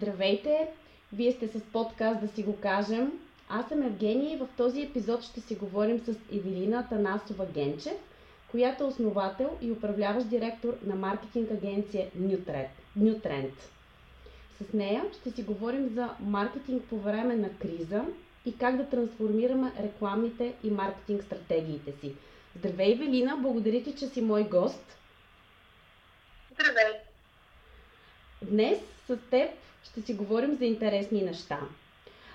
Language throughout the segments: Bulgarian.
Здравейте! Вие сте с подкаст Да си го кажем. Аз съм Евгения и в този епизод ще си говорим с Евелина Танасова Генчев, която е основател и управляващ директор на маркетинг агенция Newtrend. С нея ще си говорим за маркетинг по време на криза и как да трансформираме рекламните и маркетинг стратегиите си. Здравей, Евелина! Благодаря ти, че си мой гост. Здравей! Днес с теб ще си говорим за интересни неща.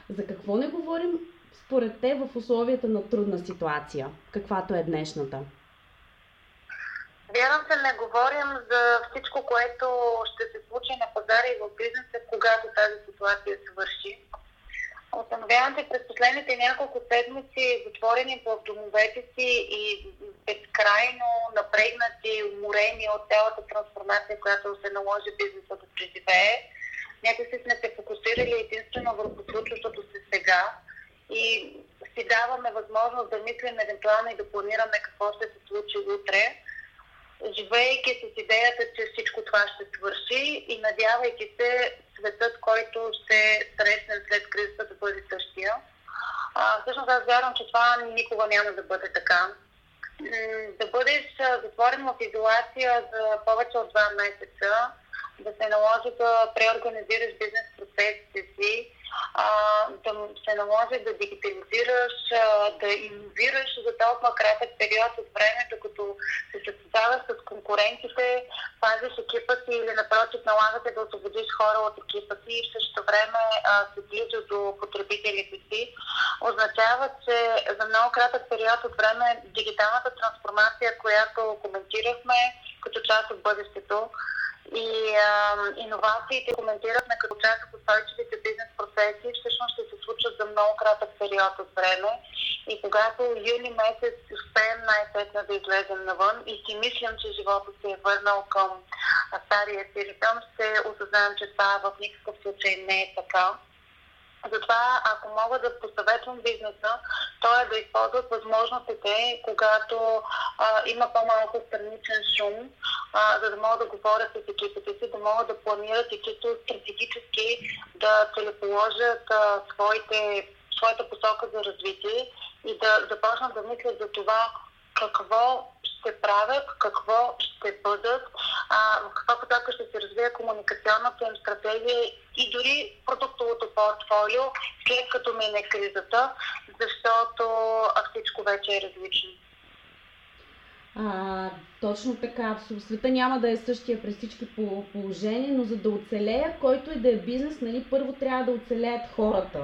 За какво не говорим според те в условията на трудна ситуация, каквато е днешната? Вярвам се, не говорим за всичко, което ще се случи на пазара и в бизнеса, когато тази ситуация свърши. Установявам се през последните няколко седмици, затворени в домовете си и безкрайно напрегнати, уморени от цялата трансформация, която се наложи бизнеса да преживее. Някакси сме се фокусирали единствено върху случващото се сега и си даваме възможност да мислим евентуално и да планираме какво ще се случи утре, живеейки с идеята, че всичко това ще свърши и надявайки се светът, който ще срещнем след кризата да бъде същия. А, всъщност аз вярвам, че това никога няма да бъде така. Да бъдеш затворен в изолация за повече от два месеца, да се наложи да преорганизираш бизнес процесите си, а, да се наложи да дигитализираш, а, да иновираш за толкова кратък период от време, докато се състезаваш с конкурентите, пазиш екипа си или напротив налагате да освободиш хора от екипа си и в същото време а, се близо до потребителите си, означава, че за много кратък период от време дигиталната трансформация, която коментирахме като част от бъдещето, и а, иновациите коментирахме като част от устойчивите бизнес процеси, всъщност ще се случат за много кратък период от време. И когато юли месец успеем най-сетна да излезем навън и си мислям, че живота се е върнал към стария си ритъм, ще осъзнаем, че това в никакъв случай не е така. Затова, ако мога да посъветвам бизнеса, то е да използват възможностите, когато а, има по-малко страничен шум, а, за да могат да говорят с екипите си, да могат да планират и чисто стратегически да целеположат а, своите, своята посока за развитие и да започнат да мислят за това какво ще правят, какво ще бъдат, а, в каква посока ще се развие комуникационната им стратегия и дори продуктовото портфолио, след като мине кризата, защото всичко вече е различно. А, точно така. Света няма да е същия през всички положения, но за да оцелея, който и да е бизнес, нали, първо трябва да оцелеят хората.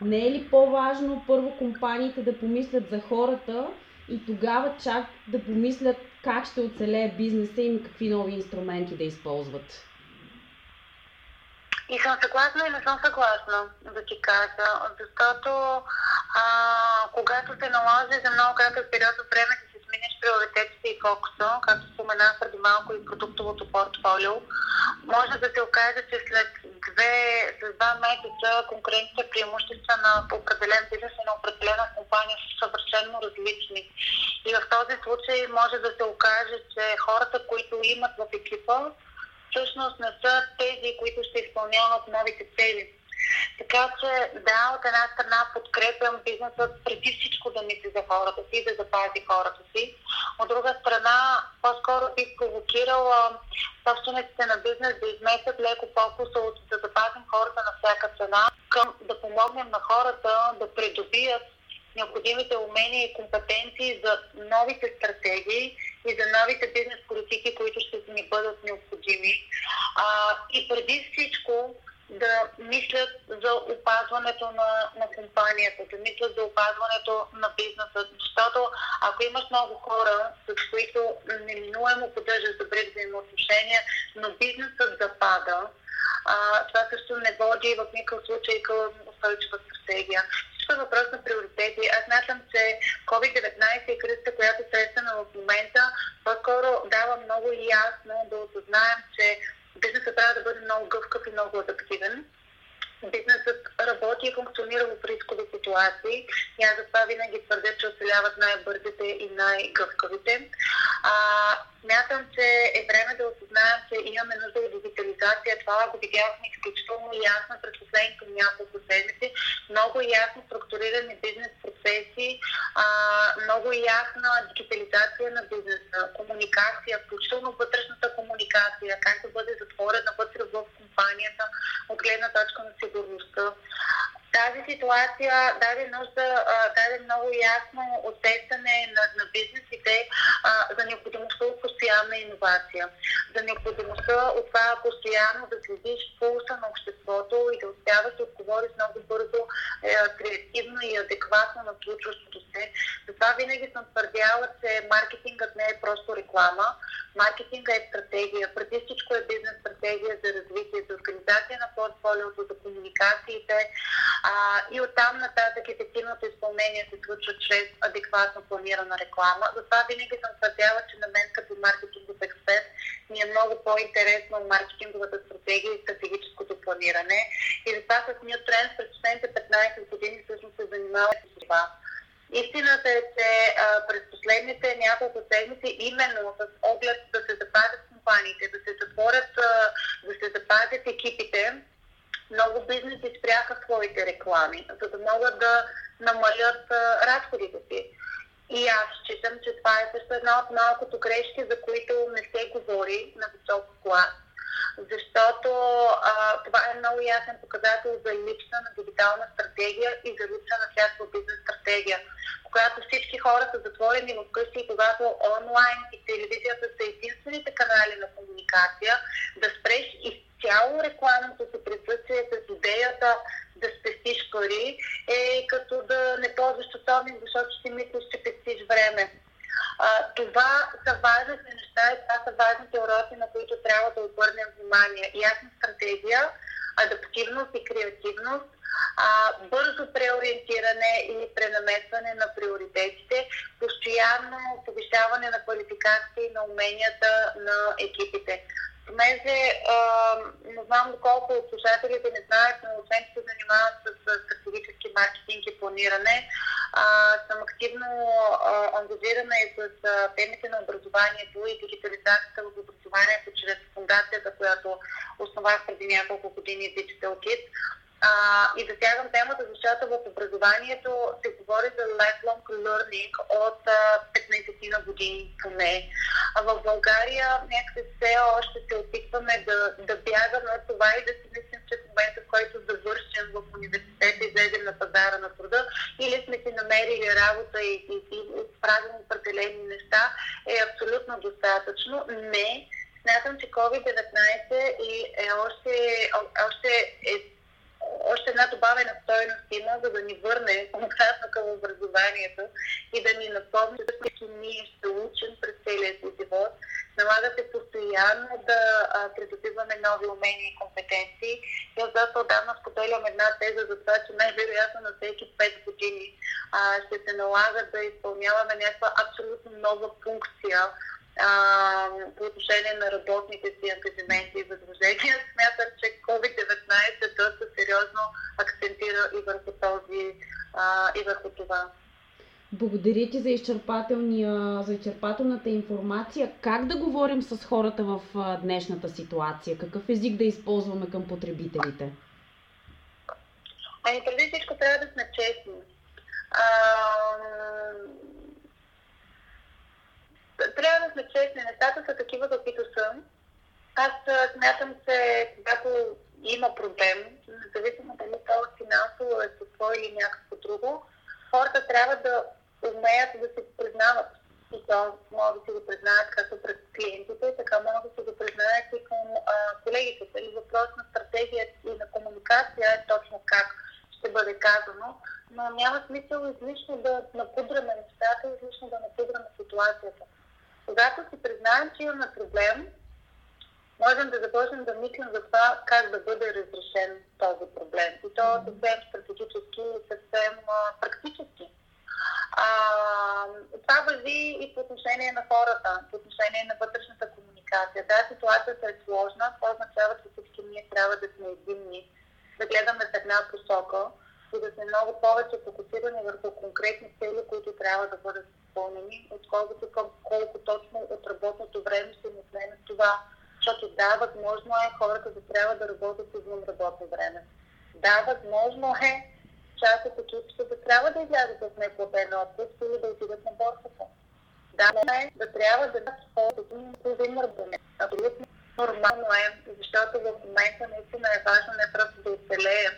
Не е ли по-важно първо компаниите да помислят за хората и тогава чак да помислят как ще оцелее бизнеса им и какви нови инструменти да използват? И съм съгласна и не съм съгласна, да ти кажа, защото а, когато се наложи за много кратък период от време да смениш приоритетите и фокуса, както споменах преди малко и продуктовото портфолио, може да се окаже, че след две, след два месеца конкуренцията преимущества на определен бизнес и на определена компания са съвършенно различни. И в този случай може да се окаже, че хората, които имат в екипа, всъщност не са тези, които ще изпълняват новите цели. Така че да, от една страна подкрепям бизнесът преди всичко да мисли за хората си, да запази хората си. От друга страна, по-скоро бих провокирала собствениците на бизнес да изместят леко фокуса от да запазим хората на всяка цена, към да помогнем на хората да придобият необходимите умения и компетенции за новите стратегии и за новите бизнес политики, които ще ни бъдат необходими. А, и преди всичко да мислят за опазването на, на компанията, да мислят за опазването на бизнеса. Защото ако имаш много хора, с които неминуемо поддържаш добри взаимоотношения, но бизнесът запада, а, това също не води в никакъв случай към устойчива стратегия. Всичко е въпрос на приоритети. Аз смятам, че COVID-19 и кризата, която срещаме в момента, по-скоро дава много ясно да осъзнаем, че бизнесът трябва да бъде много гъвкав и много адаптивен. бизнесът работи и функционира в рискови ситуации. И аз затова винаги твърдя, че оцеляват най-бързите и най-гъвкавите. А, смятам, че е време да осъзнаем, че имаме нужда от дигитализация. Това го видяхме изключително ясно през последните няколко седмици. Много ясно структурирани бизнес процеси, а, много ясна дигитализация на бизнеса, комуникация, включително вътрешната комуникация, как да бъде затворена вътре в компанията от гледна точка на сигурността. Тази ситуация даде нужда, даде много ясно усещане на, на бизнесите а, за необходимостта от постоянна иновация, за необходимостта от това постоянно да следиш пулса на обществото и да успяваш да отговориш много бързо, е, креативно и адекватно на случващото се. Затова винаги съм твърдяла, че маркетингът не е просто реклама. Маркетинга е стратегия. Преди всичко е бизнес стратегия за развитие, за организация на портфолиото, за комуникациите, а, и оттам нататък ефективното изпълнение се случва чрез адекватно планирана реклама. Затова винаги съм твърдяла, че на мен като маркетингов експерт ми е много по-интересно маркетинговата стратегия и стратегическото планиране. И затова с New Trends през последните 15 години всъщност се занимавам с това. Истината е, че а, през последните няколко седмици, именно с оглед да се запазят компаниите, да се затворят, а, да се запазят екипите, много бизнеси спряха своите реклами, за да могат да намалят а, разходите си. И аз считам, че това е също една от малкото грешки, за които не се говори на висок клас. Защото а, това е много ясен показател за липса на дигитална стратегия и за липса на всякаква бизнес стратегия. Когато всички хора са затворени в къщи и когато онлайн и телевизията са единствените канали на комуникация, да спреш и цяло рекламното си присъствие с идеята да спестиш пари е като да часовник, защото си мислиш, че пестиш време. А, това са важните неща и това са важните уроци, на които трябва да обърнем внимание. Ясна стратегия, адаптивност и креативност, а, бързо преориентиране или пренамесване на приоритетите, постоянно повишаване на квалификация и на уменията на екипите. Понеже не знам доколко от слушателите не знаят, но освен че се занимават с, стратегически маркетинг и планиране, а, съм активно а, ангажирана и с а, темите на образованието и дигитализацията в образованието чрез фундацията, която основах преди няколко години Digital Kids. А, и засягам темата, защото в образованието се говори за lifelong learning от а, 15 на години поне. А в България някакси все още се опитваме да, да бягаме от това и да си мислим, че в момента, в който завършим в университета и излезем на пазара на труда, или сме си намерили работа и, и, и правим определени неща, е абсолютно достатъчно. Не, смятам, че COVID-19 е още, още е още една добавена стойност има, за да ни върне обратно към образованието и да ни напомни, че ние ще учим през целия си живот. Налага се постоянно да придобиваме нови умения и компетенции. И аз затова отдавна споделям една теза за това, че най-вероятно на всеки 5 години а, ще се налага да изпълняваме някаква абсолютно нова функция а, по отношение на работните си ангажименти и задължения. Смятам, че COVID-19 доста сериозно акцентира и върху този а, и върху това. Благодаря ти за, за изчерпателната информация. Как да говорим с хората в днешната ситуация? Какъв език да използваме към потребителите? Ами преди всичко трябва да сме честни. А, трябва да сме честни. Нещата са такива, каквито са. Аз смятам, че когато има проблем, независимо дали това е финансово естество или някакво друго, хората трябва да умеят да се признават. И то могат да си го признаят както пред клиентите, така могат да си го признаят и към а, колегите. Дали въпрос на стратегия и на комуникация е точно как ще бъде казано, но няма смисъл излишно да напудраме нещата, излишно да напудраме ситуацията. Когато си признаем, че имаме проблем, можем да започнем да мислим за това как да бъде разрешен този проблем. И то съвсем стратегически и съвсем а, практически. А, това въжи и по отношение на хората, по отношение на вътрешната комуникация. Да, ситуацията е сложна, това означава, че всички ние трябва да сме единни да гледаме в една посока и да сме много повече фокусирани върху конкретни цели, които трябва да бъдат изпълнени, отколкото към колко точно от работното време ще ни отнеме това. Защото да, възможно е хората да трябва да работят извън работно време. Да, възможно е част от екипите да трябва да излязат в неплатен отпуск или да отидат на борсата. Да, е да трябва да използват един време. Абсолютно нормално е, защото в момента наистина е важно не просто да оцелеем,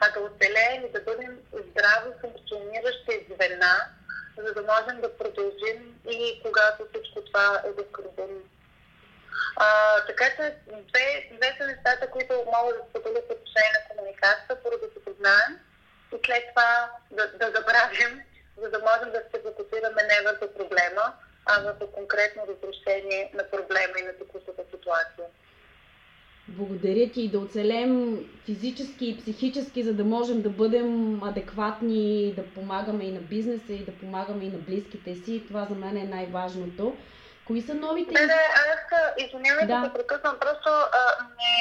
а да оцелеем и да бъдем здраво функциониращи звена, за да можем да продължим и когато всичко това е възкръбено. А, така че две, две са нещата, които мога да споделя по отношение на комуникацията, първо да се познаем и след това да, да забравим, за да можем да се фокусираме не върху проблема, а върху конкретно разрешение на проблема и на текущата ситуация. Благодаря ти и да оцелем физически и психически, за да можем да бъдем адекватни, да помагаме и на бизнеса, и да помагаме и на близките си. Това за мен е най-важното. Кои са новите... Не, не, аз извинявай да се прекъсвам. Просто а, не,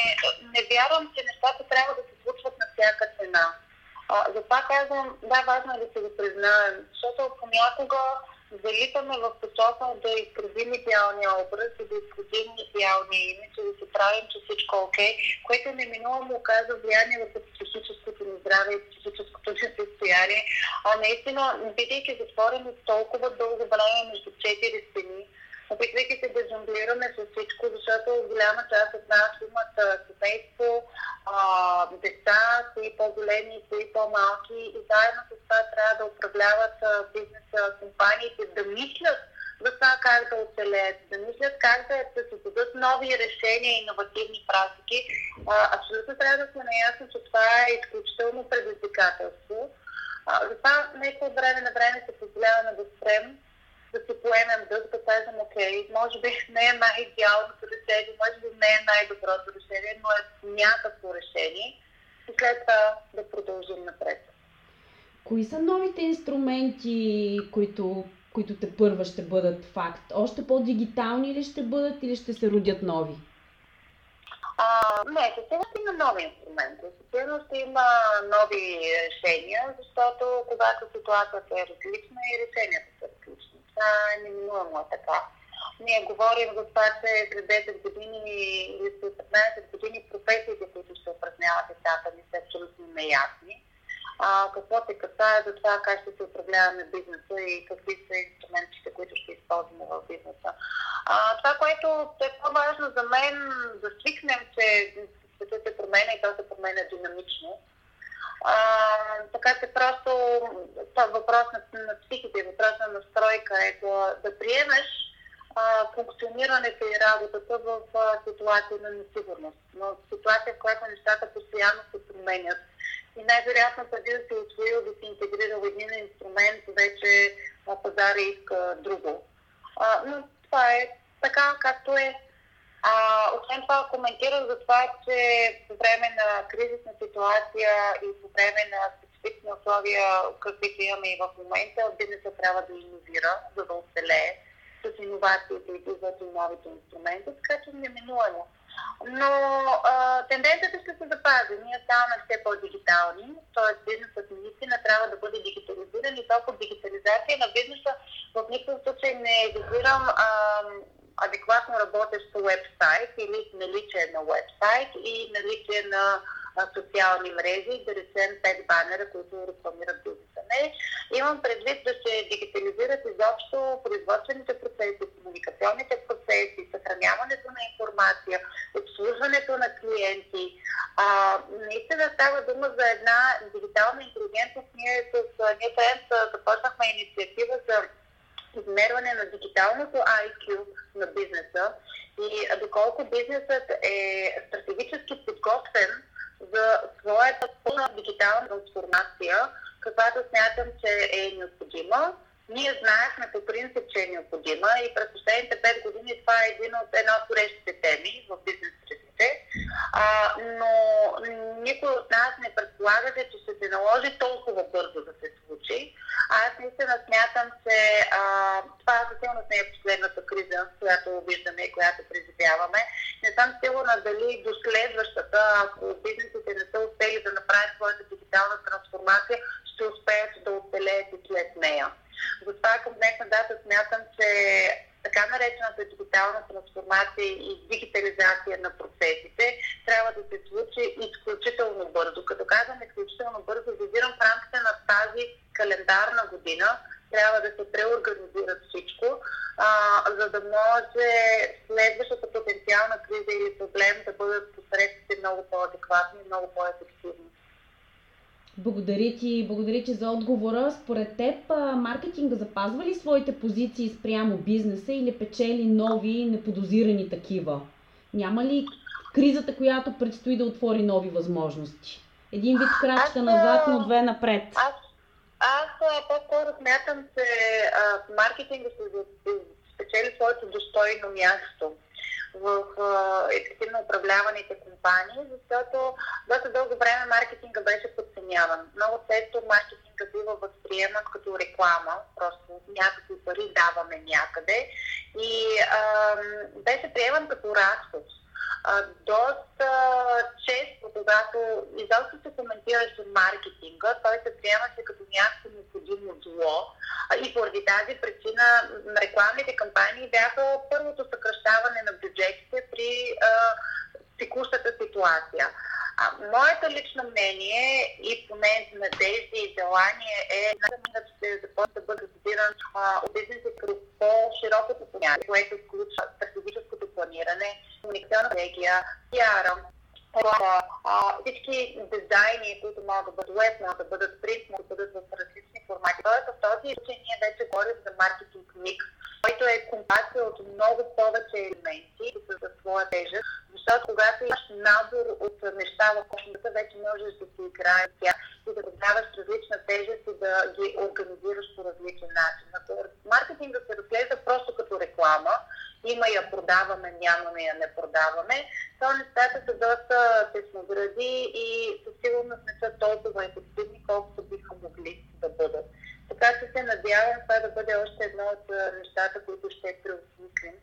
не вярвам, че нещата трябва да се случват на всяка цена. А, затова казвам, да, важно е да се го признаем, защото понякога залитаме в посока да изкривим идеалния образ и да изкривим идеалния имидж и да се правим, че всичко е окей, което неминуемо оказва влияние върху психическото ни здраве и психическото ни състояние. А наистина, бидейки затворени толкова дълго време между четири стени, опитвайки се да жонглираме с всичко, защото голяма част от нас имат семейство, деца, кои по-големи, кои по-малки и заедно с това трябва да управляват бизнеса, компаниите, да мислят за това как да оцелеят, да мислят как да се създадат нови решения и иновативни практики. абсолютно трябва да сме наясно, че това е изключително предизвикателство. затова нека от време на време се позволяваме да спрем, да си поемем дъх, да кажем, окей, може би не е най-идеалното решение, може би не е най-доброто решение, но е някакво решение и след това да продължим напред. Кои са новите инструменти, които, които те първа ще бъдат факт? Още по-дигитални ли ще бъдат или ще се родят нови? А, не, със сигурност има нови инструменти. Със сигурност има нови решения, защото когато ситуацията е различна и решенията са е неминуемо така. Ние говорим за това, че след 10 години или след 15 години професиите, които ще упражняват децата ни, са абсолютно неясни. А, какво се касае за това как ще се управляваме бизнеса и какви са инструментите, които ще използваме в бизнеса. А, това, което е по-важно за мен, да свикнем, че светът се променя и то се променя динамично а, така че просто това въпрос на, на психите, въпрос на настройка е да, да приемеш а, функционирането и работата в а, ситуация на несигурност. Но ситуация, в която нещата постоянно се променят. И най-вероятно преди да се освоил да се интегрира в един инструмент, вече пазара иска друго. А, но това е така, както е. А, освен това, коментирах за това, че по време на кризисна ситуация и по време на специфични условия, каквито имаме и в момента, бизнесът трябва да иновира, за да оцелее с иновациите и с новите инструменти, така че неминуемо. Но а, тенденцията ще се запази. Ние ставаме все по-дигитални, т.е. бизнесът наистина трябва да бъде дигитализиран и толкова дигитализация на бизнеса в никакъв случай не визирам адекватно работещ вебсайт или наличие на вебсайт и наличие на социални мрежи, да речем пет банера, които рекламират бизнеса. Не, имам предвид да се дигитализират изобщо производствените процеси, комуникационните процеси, съхраняването на информация, обслужването на клиенти. А, наистина става дума за една дигитална интелигентност. Ние с ние започнахме инициатива за измерване на дигиталното IQ на бизнеса и доколко бизнесът е стратегически подготвен за своята пълна дигитална трансформация, каквато смятам, че е необходима. Ние знаехме по принцип, че е необходима и през последните 5 години това е един от, една от горещите теми в бизнес бъдеще, а, но никой от нас не предполага, че ще се наложи толкова бързо да се случи. Аз наистина смятам, че а, това със сигурност не е последната криза, която виждаме и която преживяваме. Не съм сигурна дали до следващата, ако бизнесите не са успели да направят своята дигитална трансформация, ще успеят да оцелеят и след нея. Затова към днешна дата смятам, че така наречената дигитална трансформация и дигитализация на процесите трябва да се случи изключително бързо. Като казвам изключително бързо, визирам в рамките на тази календарна година трябва да се преорганизира всичко, а, за да може следващата потенциална криза или проблем да бъдат посредствите много по-адекватни и много по-ефективни. Благодаря ти, благодаря ти за отговора. Според теб, маркетинга запазва ли своите позиции спрямо бизнеса или печели нови неподозирани такива? Няма ли кризата, която предстои да отвори нови възможности? Един вид крачка назад, но две напред. Аз, аз по-скоро смятам, че а, маркетинга се спечели своето достойно място в ефективно управляваните компании, защото доста дълго време маркетинга беше подценяван. Много често маркетинга бива възприеман като реклама, просто някакви пари даваме някъде и а, беше приеман като разход. А, доста често, когато изобщо се коментираше маркетинга, той се приемаше като някакво необходимо зло. И поради тази причина рекламните кампании бяха първото съкръщаване на бюджетите при а, текущата ситуация. А, моето лично мнение и поне надежда и желание е да се започне да бъде разбиран от бизнеса като по-широкото понятие, което включва стратегическото планиране, комуникационна стратегия, пиара, всички дизайни, които могат да бъдат веб, могат да бъдат принт, могат да бъдат в различни формати. Тоест в този случай ние вече говорим за маркетинг микс, който е компакция от много повече елементи за своя тежест, можеш да си играеш тя и да даваш различна тежест и да ги организираш по различен начин. Ако маркетинга се разглежда просто като реклама, има я продаваме, нямаме я не продаваме, то нещата са доста тесногради и със сигурност не са толкова ефективни, колкото биха могли да бъдат. Така че се надявам това да бъде още едно от нещата, които ще преосмислим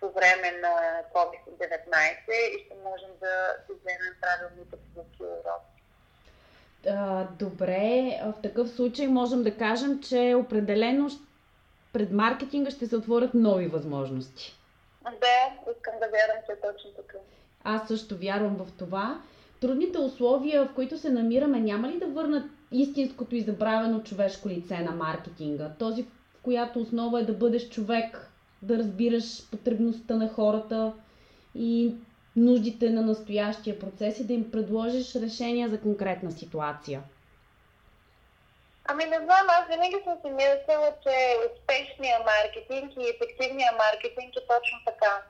по време на Добре, в такъв случай можем да кажем, че определено пред маркетинга ще се отворят нови възможности. Да, искам да вярвам, че е точно така. Аз също вярвам в това. Трудните условия, в които се намираме, няма ли да върнат истинското и забравено човешко лице на маркетинга? Този, в която основа е да бъдеш човек, да разбираш потребността на хората и нуждите на настоящия процес и да им предложиш решения за конкретна ситуация. Ами не знам, аз винаги съм си мислила, че успешния маркетинг и ефективния маркетинг е точно така.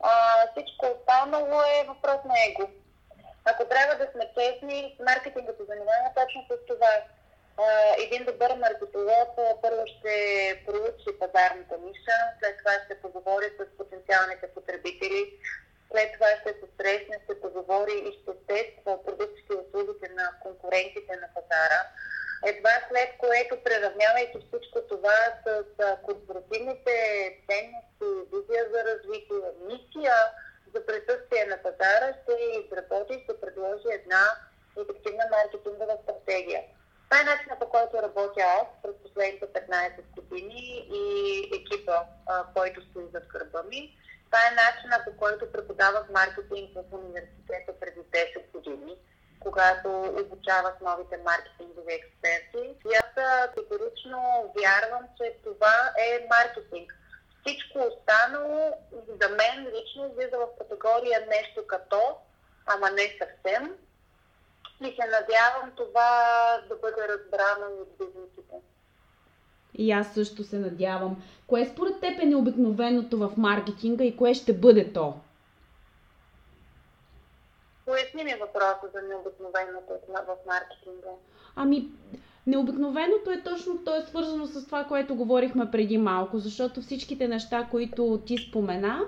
А, всичко останало е въпрос на его. Ако трябва да сме честни, маркетингът се занимава точно с това. А, един добър маркетолог първо ще проучи пазарната ниша, след това ще поговори с потенциалните потребители, след това ще се срещне, ще поговори и ще тества продуктите и услугите на конкурентите на пазара едва след което, преравнявайки всичко това с корпоративните ценности, визия за развитие, мисия за присъствие на пазара, ще изработи и ще предложи една ефективна маркетингова стратегия. Това е начинът по който работя аз през последните 15 години и екипа, който стои зад гърба ми. Това е начинът по който преподавах маркетинг в университета преди 10 години когато обучавах новите маркетингови експерти. И аз категорично вярвам, че това е маркетинг. Всичко останало за мен лично влиза в категория нещо като, ама не съвсем. И се надявам това да бъде разбрано от бизнесите. И аз също се надявам. Кое според теб е необикновеното в маркетинга и кое ще бъде то? Поясни ми въпроса за необикновеното в маркетинга. Ами, необикновеното е точно, то е свързано с това, което говорихме преди малко, защото всичките неща, които ти спомена,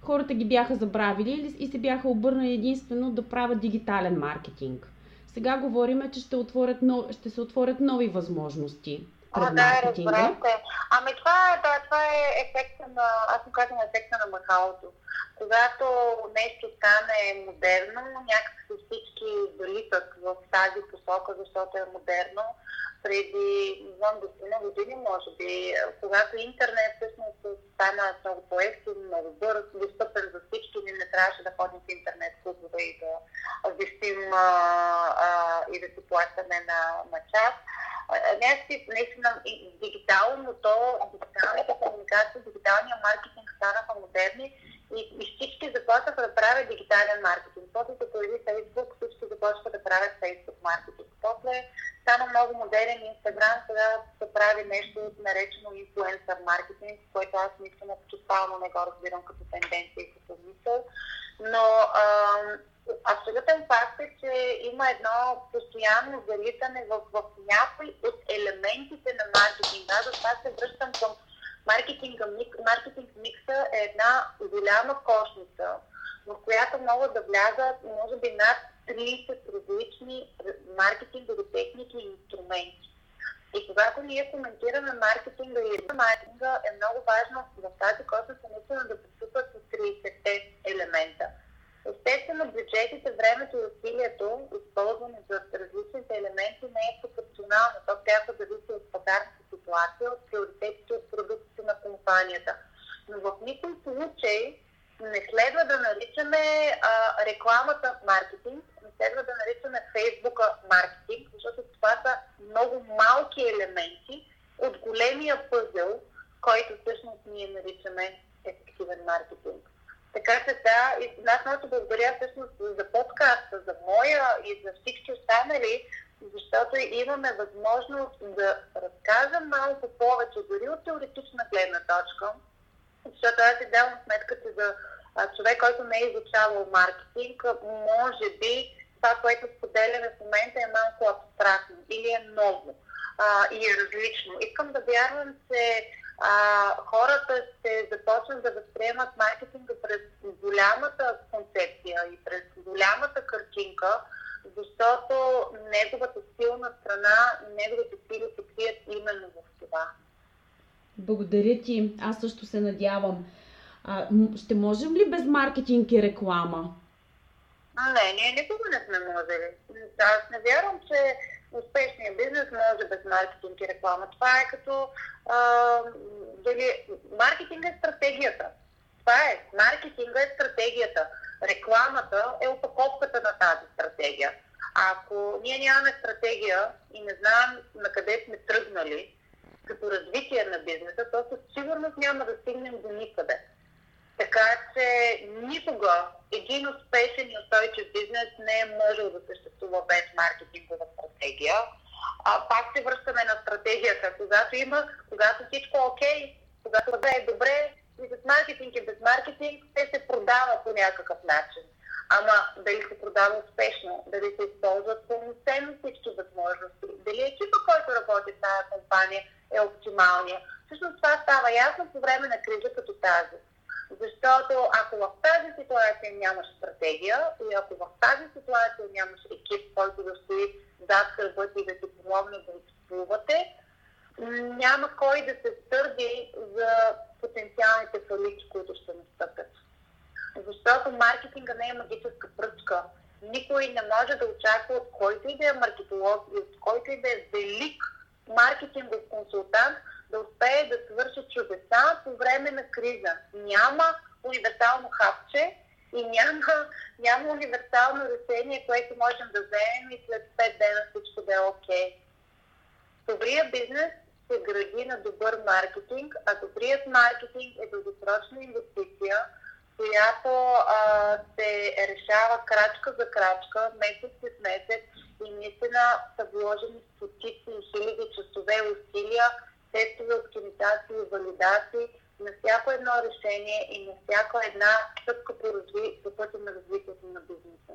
хората ги бяха забравили и се бяха обърнали единствено да правят дигитален маркетинг. Сега говорим, че ще, отворят, ще се отворят нови възможности пред а, да, разбрахте. Ами това, да, това е ефекта на, аз му казвам ефекта на махалото. Когато нещо стане модерно, някакси всички залитат в тази посока, защото е модерно. Преди, не знам, на години, може би, когато интернет всъщност стана много по-ефтин, много бърз, достъпен за всички, ни не трябваше да ходим в интернет клубове и да висим и да си плащаме на, на час. Някакси, наистина, дигиталното, дигиталната комуникация, дигиталния маркетинг станаха модерни и, и всички започнаха да правят дигитален маркетинг. После се появи Facebook, всички започнаха да правят Facebook маркетинг. После стана много модерен Instagram, сега се прави нещо наречено инфлуенсър маркетинг, което аз наистина тотално не го разбирам като тенденция и като мисъл. Но ам, абсолютен факт е, че има едно постоянно залитане в, в някои от елементите на маркетинга. Затова се връщам към маркетинга. Маркетинг микса е една голяма кошница, в която могат да влязат, може би, над 30 различни маркетингови техники и инструменти. И когато ние коментираме маркетинга и маркетинга, е много важно в тази кошница наистина да присъстват с 30 елемента. Естествено, бюджетите, времето и усилието, използване за различните елементи, не е пропорционално. То трябва да зависи от пазарната ситуация, от приоритетите, от продуктите на компанията. Но в никой случай не следва да наричаме а, рекламата маркетинг, не следва да наричаме Фейсбука маркетинг, защото това са много малки елементи от големия пъзел, който всъщност ние наричаме ефективен маркетинг. Така че да, и аз много благодаря всъщност за подкаста, за моя и за всички останали, защото имаме възможност да разкажем малко повече, дори от теоретична гледна точка, защото аз си давам сметка, че за човек, който не е изучавал маркетинг, може би това, което споделяме в момента е малко абстрактно или е ново а, и е различно. Искам да вярвам, че а, хората ще започнат да възприемат маркетинга през голямата концепция и през голямата картинка, защото неговата силна страна неговите сили се крият именно в това. Благодаря ти. Аз също се надявам. А, ще можем ли без маркетинг и реклама? Не, ние никога не сме можели. Аз не вярвам, че успешният бизнес може без маркетинг и реклама. Това е като а, дали, маркетинг е стратегията. Това е. Маркетинга е стратегията. Рекламата е опаковката на тази стратегия. Ако ние нямаме стратегия и не знаем на къде сме тръгнали като развитие на бизнеса, то със сигурност няма да стигнем до никъде. Така че никога един успешен и устойчив бизнес не е можел да съществува без маркетингова стратегия. А, пак се връщаме на стратегията. Когато има, когато всичко е окей, когато е добре, и с маркетинг и без маркетинг, те се продава по някакъв начин. Ама дали се продава успешно, дали се използват пълноценно всички възможности, дали екипа, който работи в тази компания е оптималния. Всъщност това става ясно по време на криза като тази. Защото ако в тази ситуация нямаш стратегия и ако в тази ситуация нямаш екип, който да стои зад кърбът и да ти помогне да изплувате, няма кой да се стърди за потенциалните фалити, които ще настъпят. Защото маркетинга не е магическа пръчка. Никой не може да очаква от който и да е маркетолог и от който и да е велик маркетингов консултант да успее да свърши чудеса по време на криза. Няма универсално хапче и няма, няма универсално решение, което можем да вземем и след 5 дена всичко да е окей. Okay. Добрият бизнес се гради на добър маркетинг, а добрият маркетинг е дългосрочна инвестиция, която а, се решава крачка за крачка, месец след месец и наистина са вложени стотици и хиляди часове усилия тестове, оптимизации, валидации на всяко едно решение и на всяка една стъпка по, разви... по пътя на развитието на бизнеса.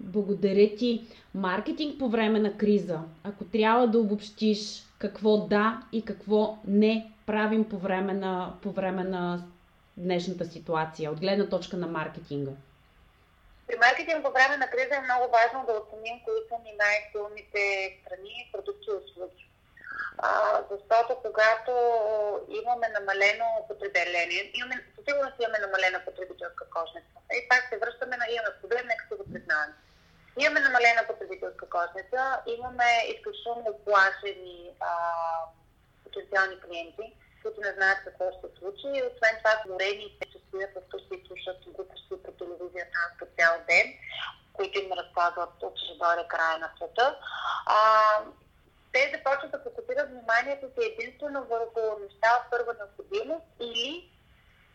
Благодаря ти. Маркетинг по време на криза. Ако трябва да обобщиш какво да и какво не правим по време на, по време на днешната ситуация, от гледна точка на маркетинга? При маркетинг по време на криза е много важно да оценим кои са ни най-силните страни, продукти и услуги. А, защото когато имаме намалено потребление, имаме, със сигурност имаме намалена потребителска кошница. И пак се връщаме на имаме проблем, нека се го признаем. Имаме намалена потребителска кошница, имаме изключително оплашени а, потенциални клиенти, които не знаят какво ще се случи. И освен това, горени че стоят в къщи и слушат глупости по телевизията по цял ден, които им разказват, че ще края на света. А, те започват да фокусират вниманието си единствено върху неща от първа необходимост или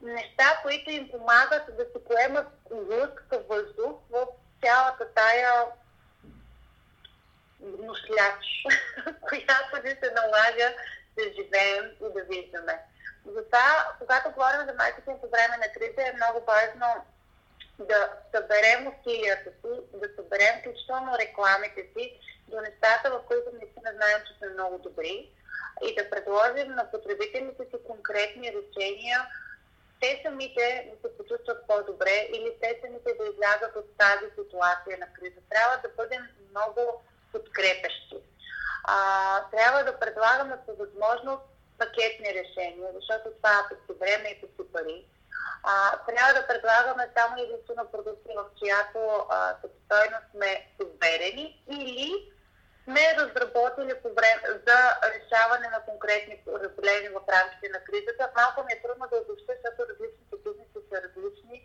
неща, които им помагат да се поемат глътка въздух в цялата тая ношляч, която ни се налага да живеем и да виждаме. Затова, когато говорим за маркетинг по време на криза, е много важно да съберем усилията си, да съберем включително рекламите си до нещата, в които наистина знаем, че сме много добри и да предложим на потребителите си конкретни решения, те самите да се почувстват по-добре или те самите да излязат от тази ситуация на криза. Трябва да бъдем много подкрепещи. А, трябва да предлагаме по възможност пакетни решения, защото това е време и пести пари. А, трябва да предлагаме само единствено продукти, в чиято стойност сме уверени или сме разработили по време за решаване на конкретни проблеми в рамките на кризата. Малко ми е трудно да обобща, защото различните бизнеси са различни.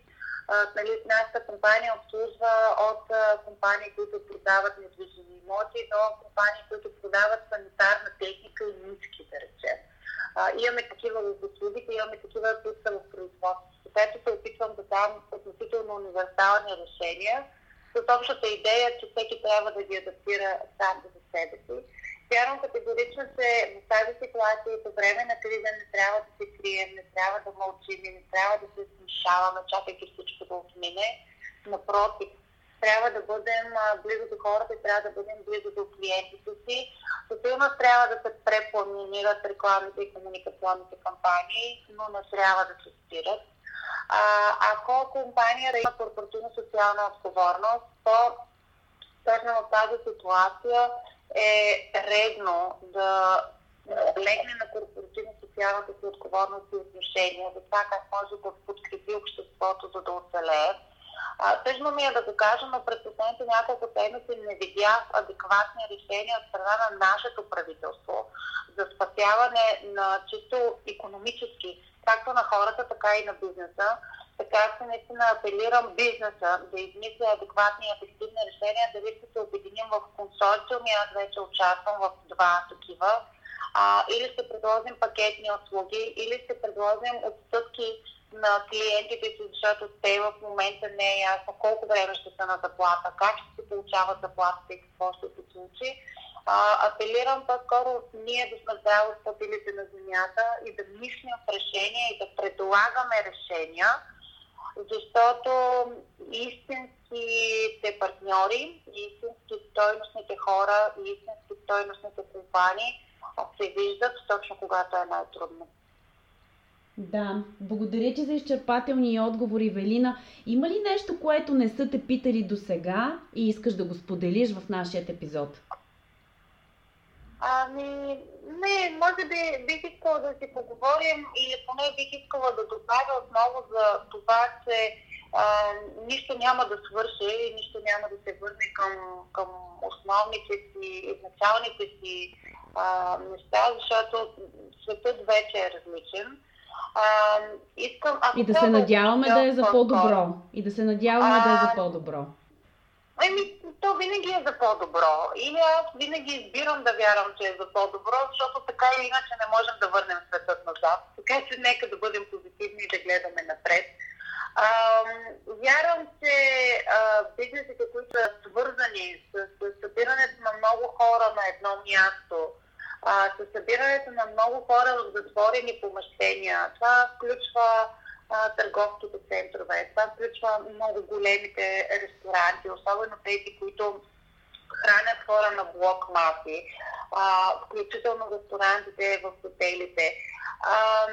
А, нали, нашата компания обслужва от а, компании, които продават недвижими имоти, до компании, които продават санитарна техника и ниски, да речем. А, имаме такива в услугите, имаме такива, които са в производството. Така се опитвам да дам относително универсални решения, с общата идея, че всеки трябва да ги адаптира сам за себе си. Вярвам категорично, че в тази ситуация и по време на криза не трябва да се крием, не трябва да мълчим, не трябва да се смешаваме, чакайки всичко да отмине. Напротив, трябва да бъдем близо до хората и трябва да бъдем близо до клиентите си. Със трябва да се препланират рекламите и комуникационните кампании, но не трябва да се спират. А, ако компанията има корпоративна социална отговорност, то точно в тази ситуация е редно да легне на корпоративна социалната си отговорност и отношения за това как може да подкрепи обществото, за да оцелее. Тъжно ми е да го кажа, но през последните няколко седмици не видях адекватни решения от страна на нашето правителство за спасяване на чисто економически както на хората, така и на бизнеса. Така че наистина апелирам бизнеса да измисля адекватни и ефективни решения, дали ще се обединим в консорциуми, аз вече участвам в два такива, а, или ще предложим пакетни услуги, или ще предложим отстъпки на клиентите си, защото те в момента не е ясно колко време ще са на заплата, как ще се получават заплатите и какво ще се случи а, апелирам по-скоро ние да сме здраво стъпилите на земята и да мислим в решения и да предлагаме решения, защото истинските партньори, истински стойностните хора истински стойностните компании се виждат точно когато е най-трудно. Да, благодаря ти за изчерпателни отговори, Велина. Има ли нещо, което не са те питали до сега и искаш да го споделиш в нашия епизод? Ами, не, може би бих искала да си поговорим или поне бих искала да добавя отново за това, че а, нищо няма да свърши нищо няма да се върне към, към основните си, изначалните си а, неща, защото светът вече е различен. А, искам, и да се надяваме да е за по-добро. И да се надяваме да е за по-добро. Еми, то винаги е за по-добро. Или аз винаги избирам да вярвам, че е за по-добро, защото така или иначе не можем да върнем светът назад. Така че нека да бъдем позитивни и да гледаме напред. А, вярвам, че а, бизнесите, които са свързани с, с събирането на много хора на едно място, а, с събирането на много хора в затворени помещения, това включва а, търговските центрове. Това включва много големите ресторанти, особено тези, които хранят хора на блок маси, а, включително ресторантите в хотелите. А,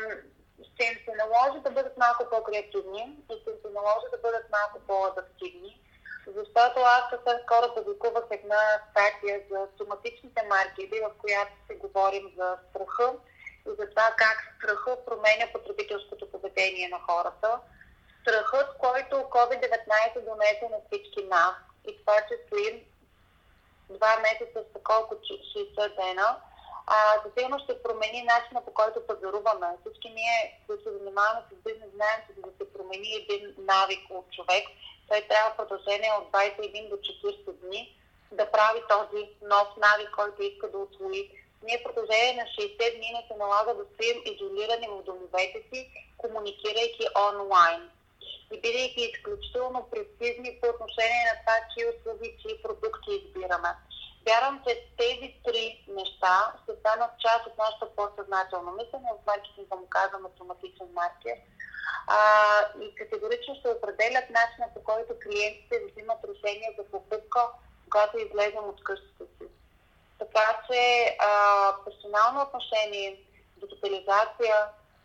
ще им се наложи да бъдат малко по-креативни и ще им се наложи да бъдат малко по-адаптивни, защото аз съвсем скоро публикувах една статия за соматичните маркети, в която се говорим за страха за това как страха променя потребителското поведение на хората. Страхът, който COVID-19 донесе на всички нас, и това, че стоим два месеца с колко 60 дена, а, сигурност ще промени начина по който пазаруваме. Всички ние, които се занимаваме с бизнес, знаем, че да се промени един навик от човек, той трябва продължение от 21 до 40 дни да прави този нов навик, който иска да освои. Ние продължение на 60 дни не се налага да стоим изолирани в домовете си, комуникирайки онлайн и бидейки изключително прецизни по отношение на това, чии услуги, чии продукти избираме. Вярвам, че тези три неща ще станат част от нашата по-съзнателно мислене, в маркетинг да му казвам автоматичен маркер. А, и категорично ще определят начина по който клиентите взимат решение за покупка, когато излезем от къщата си. Така че а, персонално отношение, дигитализация,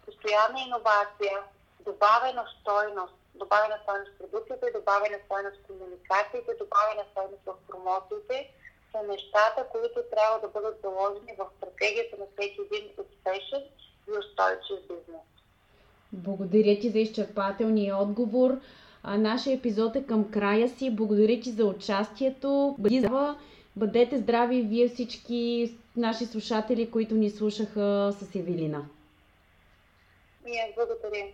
постоянна иновация, добавена стойност, добавена стойност в продукцията, добавена стойност в комуникациите, добавена стойност в промоциите – са нещата, които трябва да бъдат заложени в стратегията на всеки един успешен и устойчив бизнес. Благодаря ти за изчерпателния отговор. А, нашия епизод е към края си. Благодаря ти за участието. Бъдете здрави вие всички наши слушатели, които ни слушаха с Евелина. И благодаря.